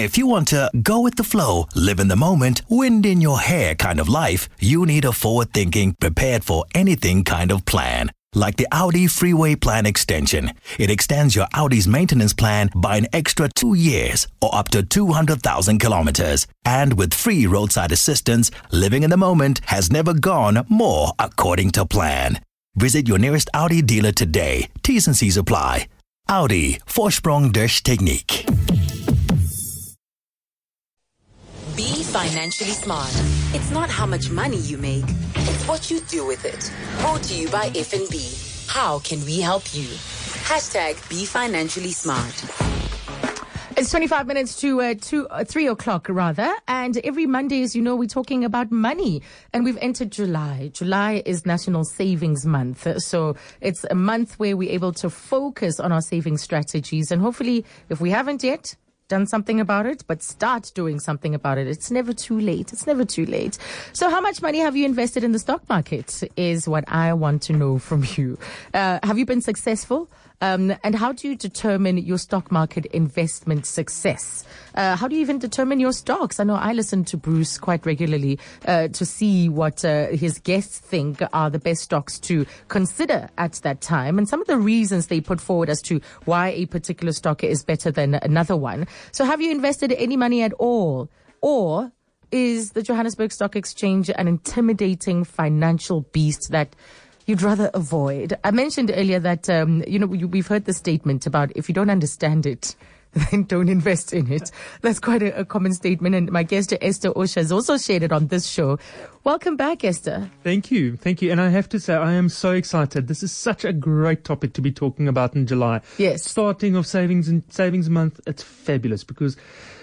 If you want to go with the flow, live in the moment, wind in your hair kind of life, you need a forward thinking, prepared for anything kind of plan. Like the Audi Freeway Plan Extension. It extends your Audi's maintenance plan by an extra two years or up to 200,000 kilometers. And with free roadside assistance, living in the moment has never gone more according to plan. Visit your nearest Audi dealer today. T's and C's apply. Audi, Vorsprung durch Technik. Be financially smart. It's not how much money you make, it's what you do with it. Brought to you by FNB. How can we help you? Hashtag be financially smart. It's 25 minutes to uh, two, uh, 3 o'clock, rather. And every Monday, as you know, we're talking about money. And we've entered July. July is National Savings Month. So it's a month where we're able to focus on our saving strategies. And hopefully, if we haven't yet, done something about it, but start doing something about it. It's never too late. It's never too late. So how much money have you invested in the stock market is what I want to know from you. Uh, have you been successful? Um, and how do you determine your stock market investment success? Uh, how do you even determine your stocks? I know I listen to Bruce quite regularly uh, to see what uh, his guests think are the best stocks to consider at that time, and some of the reasons they put forward as to why a particular stock is better than another one. So, have you invested any money at all, or is the Johannesburg Stock Exchange an intimidating financial beast that you'd rather avoid. I mentioned earlier that, um, you know, we've heard the statement about if you don't understand it, then don't invest in it. That's quite a, a, common statement. And my guest, Esther Osha, has also shared it on this show. Welcome back, Esther. Thank you. Thank you. And I have to say, I am so excited. This is such a great topic to be talking about in July. Yes. Starting of savings and savings month, it's fabulous because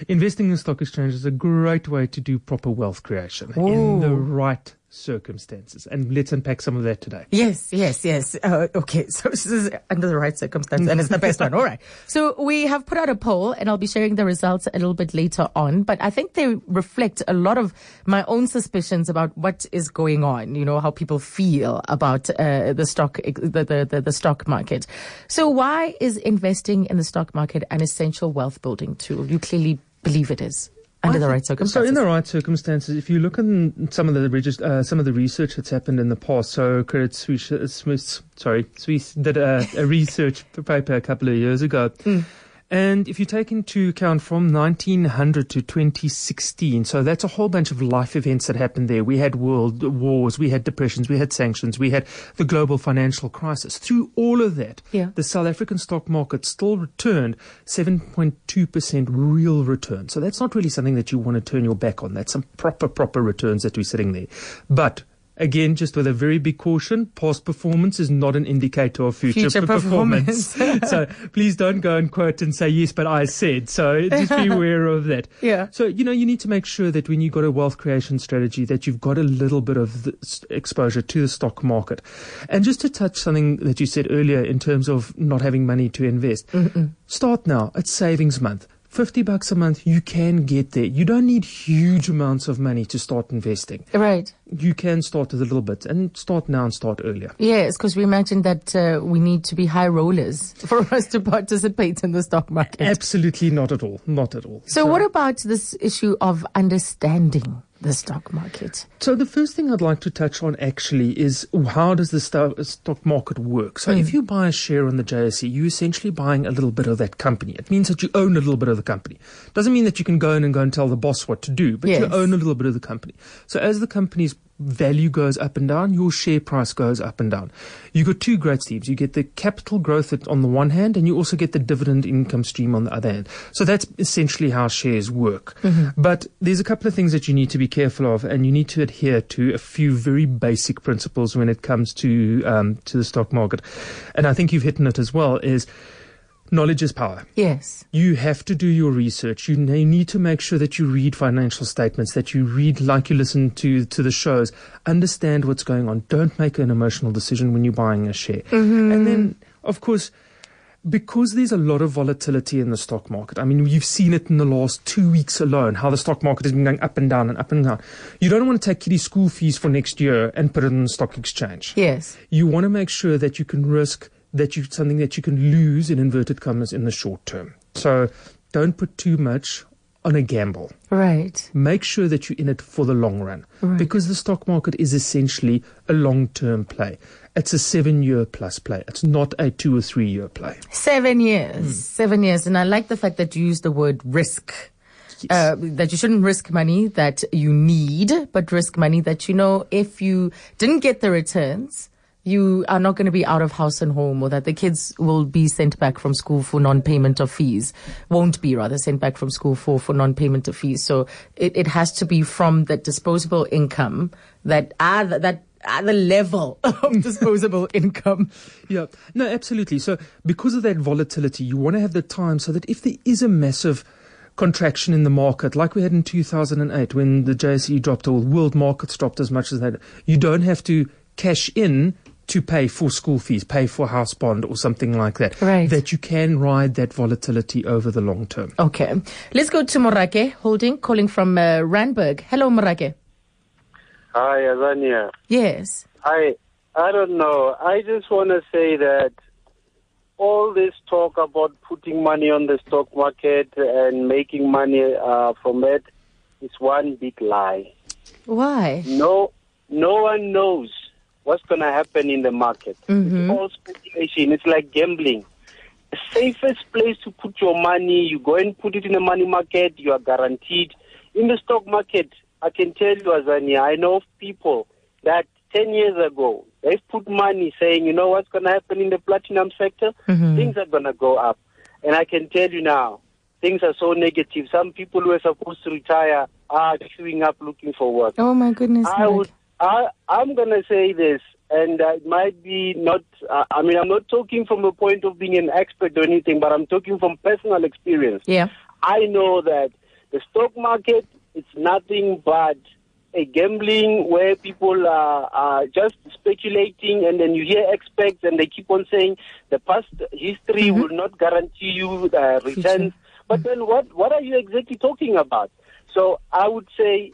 investing in the stock exchange is a great way to do proper wealth creation Ooh. in the right circumstances. And let's unpack some of that today. Yes, yes, yes. Uh, okay, so this is under the right circumstances, and it's the best one. All right. So we have put out a poll, and I'll be sharing the results a little bit later on. But I think they reflect a lot of my own suspicions about what is going on. You know how people feel about uh, the stock, the, the, the the stock market. So why is investing in the stock market an essential wealth building tool? You clearly believe it is under the right circumstances. So, in the right circumstances, if you look at some of the regist- uh, some of the research that's happened in the past, so Credit Suisse, uh, Swiss, sorry, Swiss did a, a research paper a couple of years ago. Mm. And if you take into account from 1900 to 2016, so that's a whole bunch of life events that happened there. We had world wars, we had depressions, we had sanctions, we had the global financial crisis. Through all of that, yeah. the South African stock market still returned 7.2% real return. So that's not really something that you want to turn your back on. That's some proper, proper returns that we're sitting there. But Again, just with a very big caution, past performance is not an indicator of future, future performance. performance. so please don't go and quote and say, yes, but I said. So just be aware of that. Yeah. So, you know, you need to make sure that when you've got a wealth creation strategy, that you've got a little bit of exposure to the stock market. And just to touch something that you said earlier in terms of not having money to invest, Mm-mm. start now. It's savings month. 50 bucks a month, you can get there. You don't need huge amounts of money to start investing. Right. You can start with a little bit and start now and start earlier. Yes, because we imagine that uh, we need to be high rollers for us to participate in the stock market. Absolutely not at all. Not at all. So, so what about this issue of understanding? The stock market? So the first thing I'd like to touch on actually is how does the stock market work? So mm. if you buy a share on the JSE, you're essentially buying a little bit of that company. It means that you own a little bit of the company. Doesn't mean that you can go in and go and tell the boss what to do, but yes. you own a little bit of the company. So as the company's value goes up and down, your share price goes up and down. You got two great streams. You get the capital growth on the one hand, and you also get the dividend income stream on the other hand. So that's essentially how shares work. Mm-hmm. But there's a couple of things that you need to be careful of, and you need to adhere to a few very basic principles when it comes to um, to the stock market. And I think you've hit on it as well. Is Knowledge is power. Yes. You have to do your research. You need to make sure that you read financial statements, that you read like you listen to, to the shows. Understand what's going on. Don't make an emotional decision when you're buying a share. Mm-hmm. And then, of course, because there's a lot of volatility in the stock market. I mean, you've seen it in the last two weeks alone, how the stock market has been going up and down and up and down. You don't want to take kiddie school fees for next year and put it in the stock exchange. Yes. You want to make sure that you can risk that you something that you can lose in inverted commas in the short term. So don't put too much on a gamble. Right. Make sure that you're in it for the long run Right. because the stock market is essentially a long term play. It's a seven year plus play. It's not a two or three year play. Seven years. Seven years. And I like the fact that you use the word risk. Uh, that you shouldn't risk money that you need, but risk money that you know if you didn't get the returns, you are not going to be out of house and home, or that the kids will be sent back from school for non-payment of fees. Won't be rather sent back from school for for non-payment of fees. So it, it has to be from the disposable income that are that are the level of disposable income. Yeah, no, absolutely. So, because of that volatility, you want to have the time so that if there is a massive contraction in the market, like we had in 2008 when the JSE dropped or world markets dropped as much as that, you don't have to cash in to pay for school fees, pay for house bond or something like that. Right. That you can ride that volatility over the long term. Okay. Let's go to Morake Holding, calling from uh, Randburg. Hello, Morake. Hi, Azania. Yes. I I don't know. I just want to say that all this talk about putting money on the stock market and making money uh, from it is one big lie. Why? No, no one knows what's going to happen in the market. It's mm-hmm. all speculation. It's like gambling. The safest place to put your money, you go and put it in the money market, you are guaranteed. In the stock market, I can tell you, Azania, I know of people that 10 years ago, they've put money saying, you know what's going to happen in the platinum sector? Mm-hmm. Things are going to go up. And I can tell you now, things are so negative. Some people who are supposed to retire are queuing up looking for work. Oh my goodness. I would. I, I'm going to say this, and uh, it might be not. Uh, I mean, I'm not talking from a point of being an expert or anything, but I'm talking from personal experience. Yeah. I know that the stock market it's nothing but a gambling where people are, are just speculating, and then you hear experts and they keep on saying the past history will not guarantee you uh, returns. But then, what what are you exactly talking about? So I would say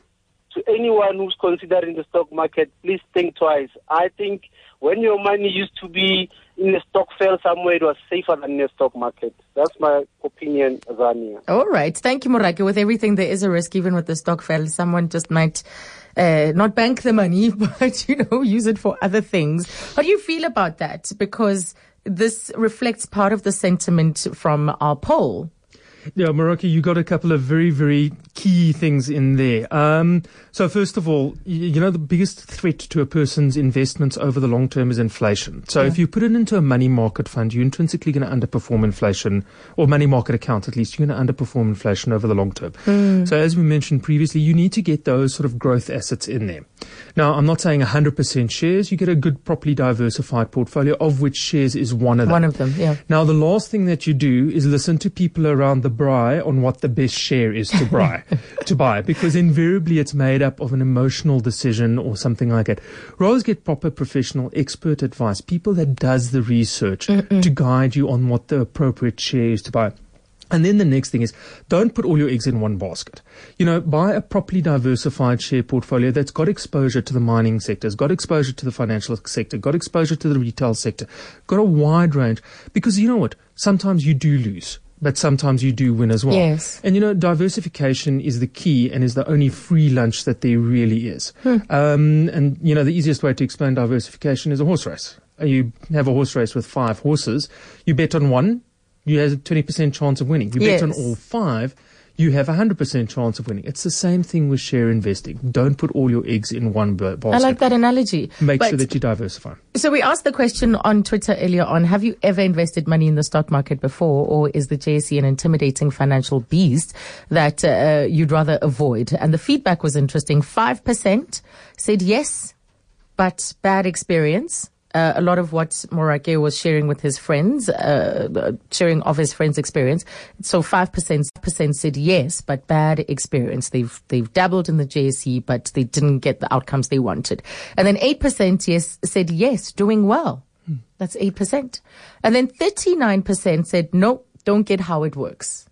to anyone who's considering the stock market, please think twice. I think when your money used to be in a stock fair somewhere, it was safer than in a stock market. That's my opinion, Zania. All right. Thank you, Morake. With everything, there is a risk, even with the stokvel. Someone just might uh, not bank the money, but, you know, use it for other things. How do you feel about that? Because this reflects part of the sentiment from our poll. Yeah, Morocco, you got a couple of very, very key things in there. Um, so first of all, you, know, the biggest threat to a person's investments over the long term is inflation. So if you put it into a money market fund, you're intrinsically going to underperform inflation, or money market account at least, you're going to underperform inflation over the long term. So as we mentioned previously, you need to get those sort of growth assets in there. Now, I'm not saying 100% shares. You get a good, properly diversified portfolio, of which shares is one of them. One of them, yeah. Now, the last thing that you do is listen to people around the braai on what the best share is to buy, to buy, because invariably it's made up of an emotional decision or something like that. Rather get proper professional expert advice, people that does the research to guide you on what the appropriate share is to buy. And then the next thing is don't put all your eggs in one basket. You know, buy a properly diversified share portfolio that's got exposure to the mining sector, has got exposure to the financial sector, got exposure to the retail sector, got a wide range. Because you know what? Sometimes you do lose. But sometimes you do win as well. Yes. And you know, diversification is the key and is the only free lunch that there really is. Um, and you know, the easiest way to explain diversification is a horse race. Uh, You have a horse race with five horses. You bet on one, you have a 20% chance of winning. You bet on all five, you have a 100% chance of winning. It's the same thing with share investing. Don't put all your eggs in one ba- basket. I like that analogy. Make But- sure that you diversify. So we asked the question on Twitter earlier on, have you ever invested money in the stock market before or is the JSE an intimidating financial beast that uh, you'd rather avoid? And the feedback was interesting. 5% said yes, but bad experience. Uh, a lot of what Morake was sharing with his friends, uh, sharing of his friends' experience. So 5% said yes, but bad experience. They've, they've dabbled in the JSE, but they didn't get the outcomes they wanted. And then 8% yes, said yes, doing well. That's 8%. And then 39% said no, don't get how it works.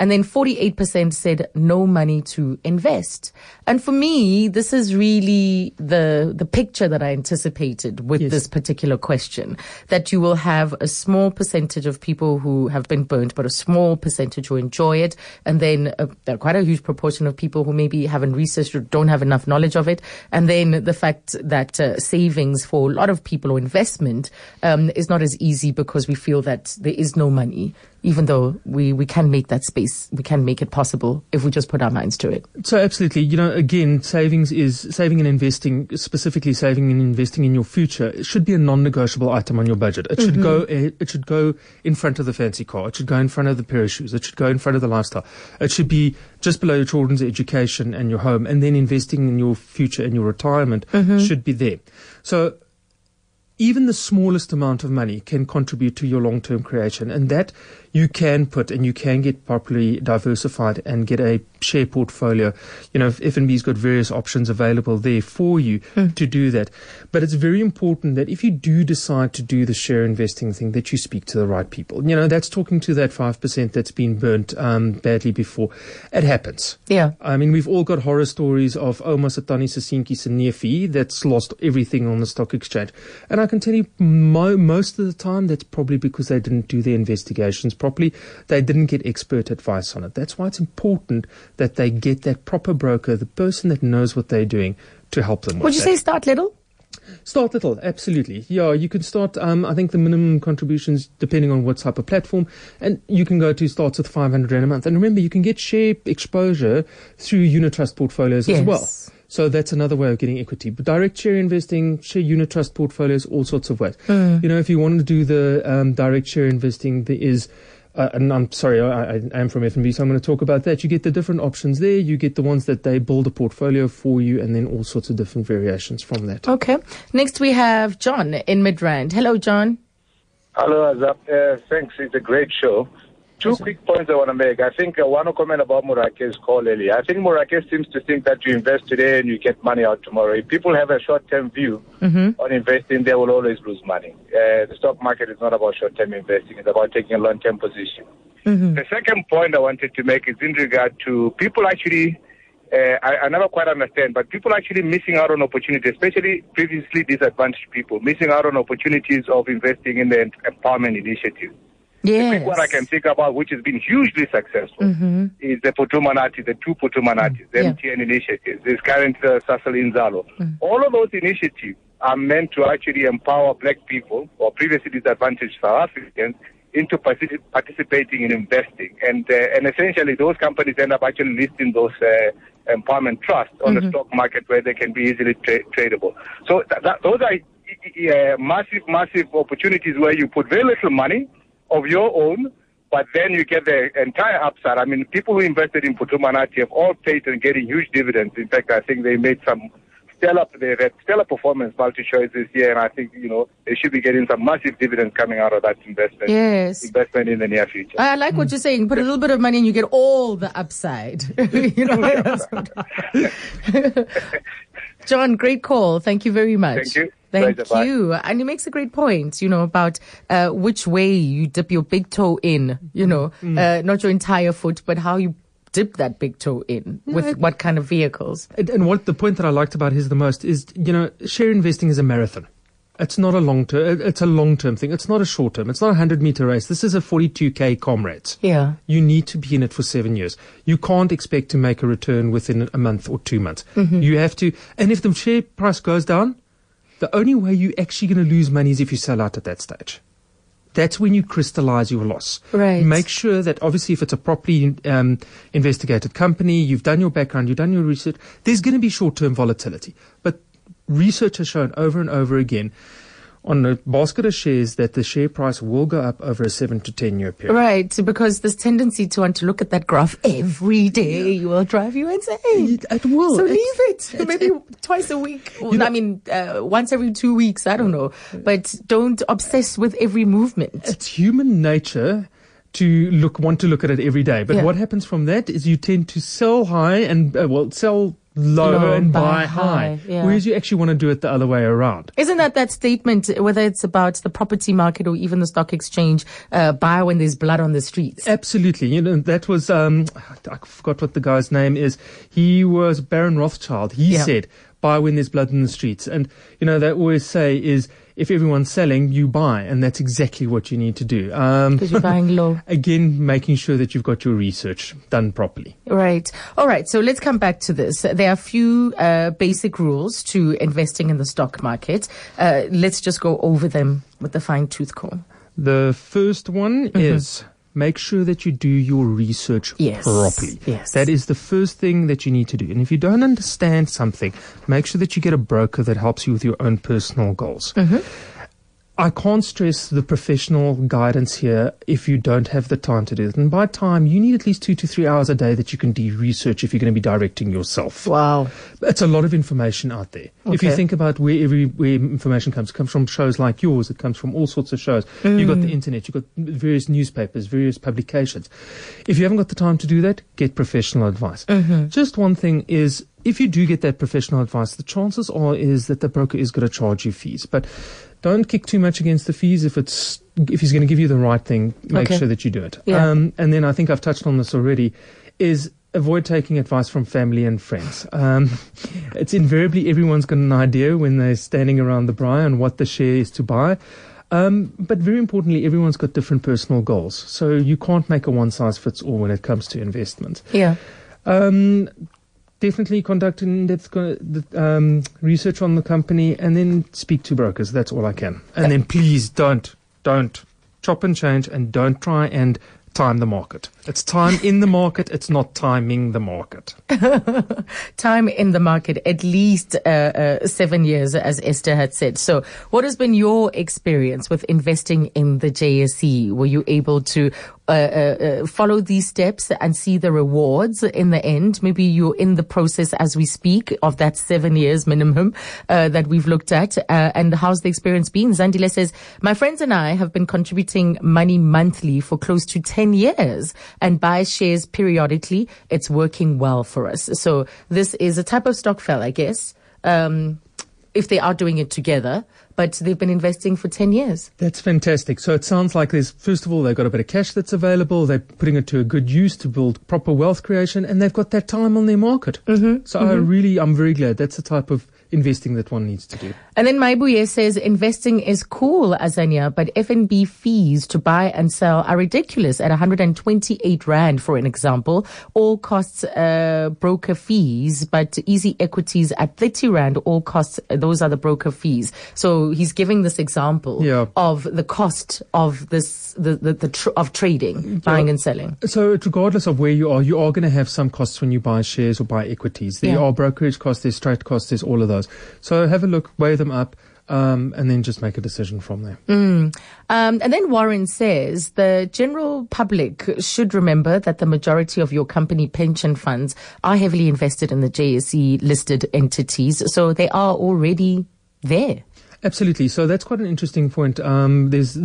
And then 48% said no money to invest. And for me, this is really the, the picture that I anticipated with Yes. this particular question. That you will have a small percentage of people who have been burnt, but a small percentage who enjoy it. And then uh, there are quite a huge proportion of people who maybe haven't researched or don't have enough knowledge of it. And then the fact that uh, savings for a lot of people or investment um, is not as easy because we feel that there is no money, even though we, we can make that space, we can make it possible if we just put our minds to it. So absolutely, you know, again, savings is saving and investing, specifically saving and investing in your future. It should be a non-negotiable item on your budget. It should go. eh, It should go in front of the fancy car. It should go in front of the pair of shoes. It should go in front of the lifestyle. It should be just below your children's education and your home, and then investing in your future and your retirement should be there. So even the smallest amount of money can contribute to your long-term creation and that you can put and you can get properly diversified and get a share portfolio you know FNB's got various options available there for you to do that but it's very important that if you do decide to do the share investing thing that you speak to the right people you know that's talking to that 5% that's been burnt um, badly before it happens Yeah. I mean, we've all got horror stories of Oma Satani Sasinki Sanefi that's lost everything on the stock exchange. And I can tell you, mo- most of the time, that's probably because they didn't do their investigations properly. They didn't get expert advice on it. That's why it's important that they get that proper broker, the person that knows what they're doing, to help them with Would you that. say start little? Start little, absolutely. Yeah, you can start. Um, I think the minimum contributions, depending on what type of platform, and you can go to starts with 500 rand a month. And remember, you can get share exposure through unit trust portfolios as well. So that's another way of getting equity. But direct share investing, share unit trust portfolios, all sorts of ways. Hmm. You know, if you want to do the um, direct share investing, there is. Uh, and I'm sorry, I, I am from FNB, so I'm going to talk about that. You get the different options there. You get the ones that they build a portfolio for you, and then all sorts of different variations from that. Okay. Next we have John in Midrand. Hello, John. Hello, Azap. Uh, thanks. It's a great show. Two quick points I want to make. I think want to comment about Morake's call earlier. I think Murake seems to think that you invest today and you get money out tomorrow. If people have a short-term view on investing, they will always lose money. Uh, the stock market is not about short-term investing. It's about taking a long-term position. The second point I wanted to make is in regard to people actually, uh, I, I never quite understand, but people actually missing out on opportunities, especially previously disadvantaged people, missing out on opportunities of investing in the empowerment initiative. Yes. Quick one I can think about, which has been hugely successful, is the Phuthuma Nathi, the two Phuthuma Nathis, the Yeah. MTN initiatives, this current uh, Sasol Inzalo. All of those initiatives are meant to actually empower black people or previously disadvantaged South Africans into partici- participating in investing. And, uh, and essentially, those companies end up actually listing those uh, empowerment trusts on the stock market where they can be easily tra- tradable. So th- that, those are uh, massive, massive opportunities where you put very little money of your own, but then you get the entire upside. I mean, people who invested in Phuthuma Nathi have all paid and getting huge dividends. In fact, I think they made some stellar, they had stellar performance MultiChoice this year, and I think, you know, they should be getting some massive dividends coming out of that investment. Yes. Investment in the near future. I like what you're saying. Put a little bit of money and you get all the upside. you know? John, great call. Thank you very much. Thank you. Thank. Bye. you. And he makes a great point, you know, about uh, which way you dip your big toe in, you know, uh, not your entire foot, but how you dip that big toe in with what kind of vehicles. And, and what the point that I liked about his the most is, you know, share investing is a marathon. It's not a long term. It's a long term thing. It's not a short term. It's not a hundred meter race. This is a forty-two k comrades. Yeah. You need to be in it for seven years. You can't expect to make a return within a month or two months. You have to. And if the share price goes down, the only way you're actually going to lose money is if you sell out at that stage. That's when you crystallize your loss. Right. Make sure that obviously if it's a properly um, investigated company, you've done your background, you've done your research, there's going to be short-term volatility. But research has shown over and over again on a basket of shares that the share price will go up over a seven to ten year period. Right, because this tendency to want to look at that graph every day will drive you insane. It, it will. So It- leave it. Maybe twice a week. Well, I mean, uh, once every two weeks. I don't know. But don't obsess with every movement. it's human nature to look want to look at it every day. But Yeah. what happens from that is you tend to sell high and uh, well sell low, Low, and buy buy, high, high. yeah. Whereas you actually want to do it the other way around. Isn't that that statement, whether it's about the property market or even the stock exchange, uh, buy when there's blood on the streets? Absolutely. You know, that was, um, I forgot what the guy's name is. He was Baron Rothschild. He Yeah. said, buy when there's blood in the streets. And, you know, they always say is, if everyone's selling, you buy. And that's exactly what you need to do. Um, Because you're buying low. again, making sure that you've got your research done properly. Right. All right. So let's come back to this. There are a few uh, basic rules to investing in the stock market. Uh, let's just go over them with the fine tooth comb. The first one is make sure that you do your research Yes, properly. yes. That is the first thing that you need to do. And if you don't understand something, make sure that you get a broker that helps you with your own personal goals. Mm-hmm. I can't stress the professional guidance here if you don't have the time to do it. And by time, you need at least two to three hours a day that you can do research if you're going to be directing yourself. Wow. It's a lot of information out there. If you think about where every where information comes, it comes from shows like yours. It comes from all sorts of shows. You've got the mm. internet. You've got various newspapers, various publications. If you haven't got the time to do that, get professional advice. Mm-hmm. Just one thing is, if you do get that professional advice, the chances are is that the broker is going to charge you fees, but. Don't kick too much against the fees. If it's if he's going to give you the right thing, make Okay. sure that you do it. Yeah. Um, and then I think I've touched on this already. Is avoid taking advice from family and friends. Um, it's invariably everyone's got an idea when they're standing around the braai on what the share is to buy. Um, but very importantly, everyone's got different personal goals. So you can't make a one size fits all when it comes to investment. Yeah. Um, definitely conduct in-depth um, research on the company and then speak to brokers. That's all I can. And then please don't, don't chop and change and don't try and time the market. It's time in the market. It's not timing the market. Time in the market, at least uh, uh, seven years, as Esther had said. So, what has been your experience with investing in the JSE? Were you able to uh, uh, uh, follow these steps and see the rewards in the end? Maybe you're in the process as we speak of that seven years minimum uh, that we've looked at. Uh, and how's the experience been? Zandile says, My friends and I have been contributing money monthly for close to 10 years and buy shares periodically. It's working well for us. So this is a type of stokvel, I guess. Um, if they are doing it together, but they've been investing for 10 years. That's fantastic. So it sounds like there's, first of all, they've got a bit of cash that's available. They're putting it to a good use to build proper wealth creation and they've got that time on their market. Mm-hmm. So I really, I'm very glad. That's the type of investing that one needs to do. And then Maibuye says investing is cool, Azania, but FNB fees to buy and sell are ridiculous at 128 Rand, for an example. All costs uh, broker fees, but easy equities at 30 Rand, all costs, those are the broker fees. So he's giving this example Yeah. of the cost of this, the, the, the tr- of trading, buying and selling. So, regardless of where you are, you are going to have some costs when you buy shares or buy equities. There Yeah. are brokerage costs, there's straight costs, there's all of those. So, have a look, weigh them up, um, and then just make a decision from there. Um, and then Warren says the general public should remember that the majority of your company pension funds are heavily invested in the JSE listed entities, so they are already there. Absolutely. So that's quite an interesting point. Um, there's,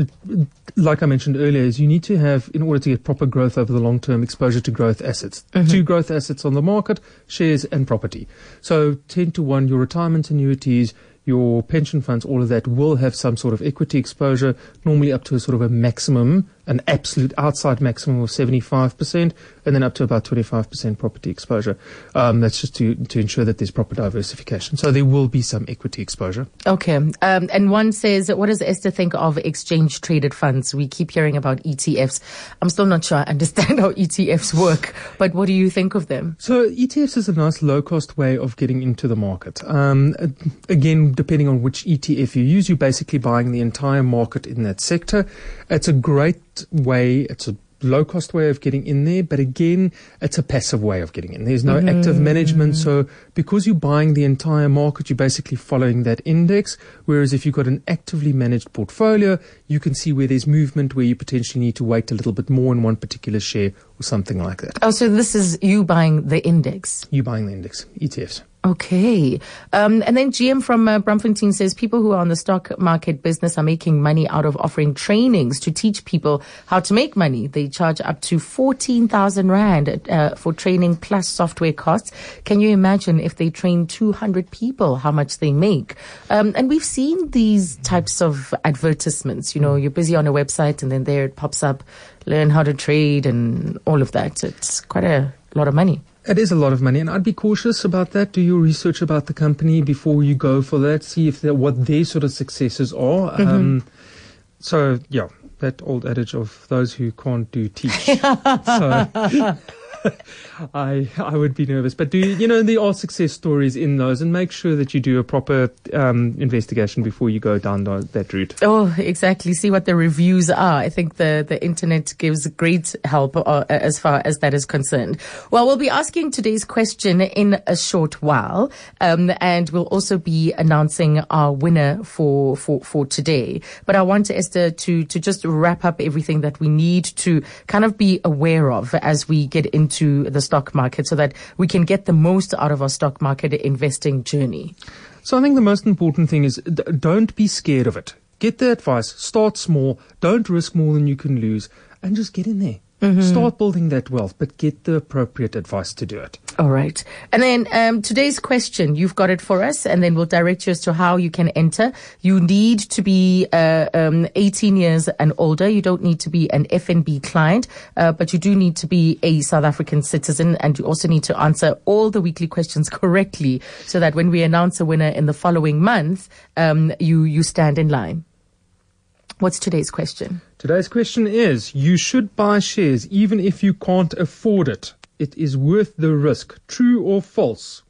like I mentioned earlier, is you need to have, in order to get proper growth over the long term, exposure to growth assets. Two growth assets on the market, shares and property. So 10 to 1, your retirement annuities, your pension funds, all of that will have some sort of equity exposure, normally up to a sort of a maximum, an absolute outside maximum of 75%, and then up to about 25% property exposure. Um, that's just to, to ensure that there's proper diversification. So there will be some equity exposure. Okay. Um, and one says, what does Esther think of exchange traded funds? We keep hearing about ETFs. I'm still not sure I understand how ETFs work, but what do you think of them? So ETFs is a nice low cost way of getting into the market. Um, again, depending on which ETF you use, you're basically buying the entire market in that sector. It's a great way. It's a low cost way of getting in there, but again, it's a passive way of getting in. There's no active mm-hmm. management. So because you're buying the entire market, you're basically following that index. Whereas if you've got an actively managed portfolio, you can see where there's movement, where you potentially need to wait a little bit more in one particular share or something like that. Oh, so this is you buying the index. You buying the index, ETFs. Okay. Um, and then GM from uh, says people who are on the stock market business are making money out of offering trainings to teach people how to make money. They charge up to 14,000 Rand uh, for training plus software costs. Can you imagine if they train 200 people, how much they make? Um, and we've seen these types of advertisements. You know, you're busy on a website and then there it pops up, learn how to trade and all of that. It's quite a lot of money. It is a lot of money, and I'd be cautious about that. Do your research about the company before you go for that. See if what their sort of successes are. Mm-hmm. Um, so yeah, that old adage of those who can't do teach. so I I would be nervous. But do you, know there are success stories in those, and make sure that you do a proper um, investigation before you go down that route. Oh, exactly. See what the reviews are. I think the the internet gives great help uh, as far as that is concerned. Well, we'll be asking today's question in a short while, um, and we'll also be announcing our winner for for for today. But I want Esther to to just wrap up everything that we need to kind of be aware of as we get into the stock market so that we can get the most out of our stock market investing journey? So I think the most important thing is don't be scared of it. Get the advice, start small, don't risk more than you can lose, and just get in there. Mm-hmm. Start building that wealth, but get the appropriate advice to do it. All right. And then um, today's question, you've got it for us, and then we'll direct you as to how you can enter. You need to be uh, um, 18 years and older. You don't need to be an FNB client, uh, but you do need to be a South African citizen, and you also need to answer all the weekly questions correctly so that when we announce a winner in the following month, um, you, you stand in line. What's today's question? Today's question is You should buy shares even if you can't afford it. It is worth the risk. True or false?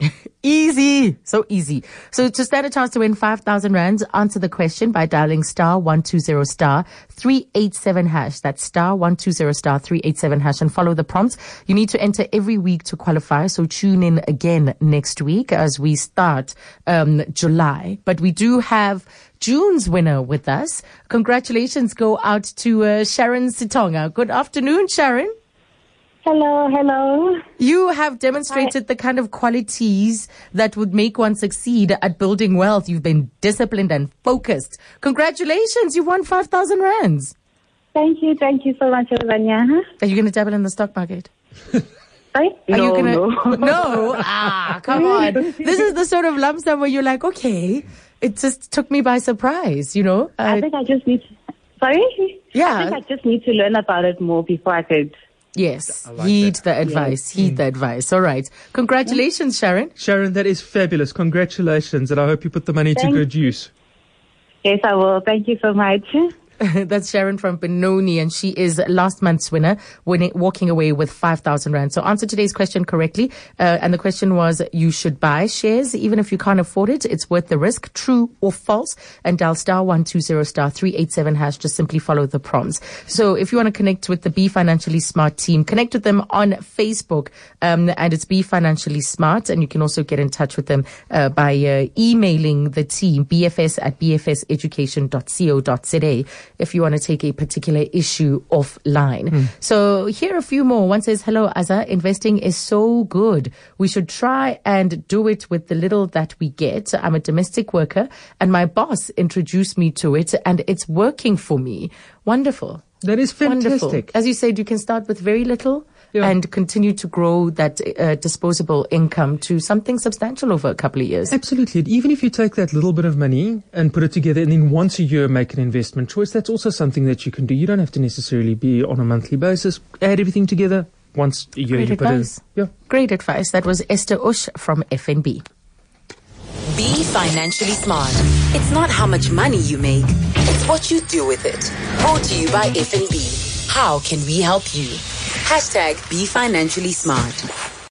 easy. So easy. So to stand a chance to win 5,000 rands, answer the question by dialing star 120 star 387 hash. That's star 120 star 387 hash and follow the prompts. You need to enter every week to qualify. So tune in again next week as we start, um, July. But we do have June's winner with us. Congratulations go out to uh, Sharon Sitonga. Good afternoon, Sharon. Hello, hello. You have demonstrated Hi. the kind of qualities that would make one succeed at building wealth. You've been disciplined and focused. Congratulations, you won 5,000 rands. Thank you, thank you so much, Elvania. Are you going to dabble in the stock market? Sorry? Are no, you gonna, no. no? Ah, come on. This is the sort of lump sum where you're like, okay, it just took me by surprise, you know? I, I think I just need to, sorry? Yeah. I think I just need to learn about it more before I could. Yes, like heed that. the advice. Yes. Heed mm. the advice. All right. Congratulations, Sharon. Sharon, that is fabulous. Congratulations. And I hope you put the money Thanks. to good use. Yes, I will. Thank you so much. That's Sharon from Benoni, and she is last month's winner, winning, walking away with 5,000 Rand. So answer today's question correctly. Uh, and the question was, you should buy shares, even if you can't afford it. It's worth the risk, true or false. And dial star 120 star 387 hash. Just simply follow the prompts. So if you want to connect with the Be Financially Smart team, connect with them on Facebook. Um, and it's Be Financially Smart. And you can also get in touch with them uh, by uh, emailing the team, bfs at bfseducation.co.za if you want to take a particular issue offline. Mm. So here are a few more. One says, hello, Aza, investing is so good. We should try and do it with the little that we get. I'm a domestic worker and my boss introduced me to it and it's working for me. Wonderful. That is fantastic. Wonderful. As you said, you can start with very little yeah. and continue to grow that uh, disposable income to something substantial over a couple of years. Absolutely. Even if you take that little bit of money and put it together and then once a year make an investment choice, that's also something that you can do. You don't have to necessarily be on a monthly basis. Add everything together once a year. Great you advice. Put in, yeah. Great advice. That was Esther Ush from FNB. Be financially smart. It's not how much money you make, it's what you do with it. Brought to you by FNB. How can we help you? Hashtag be financially smart.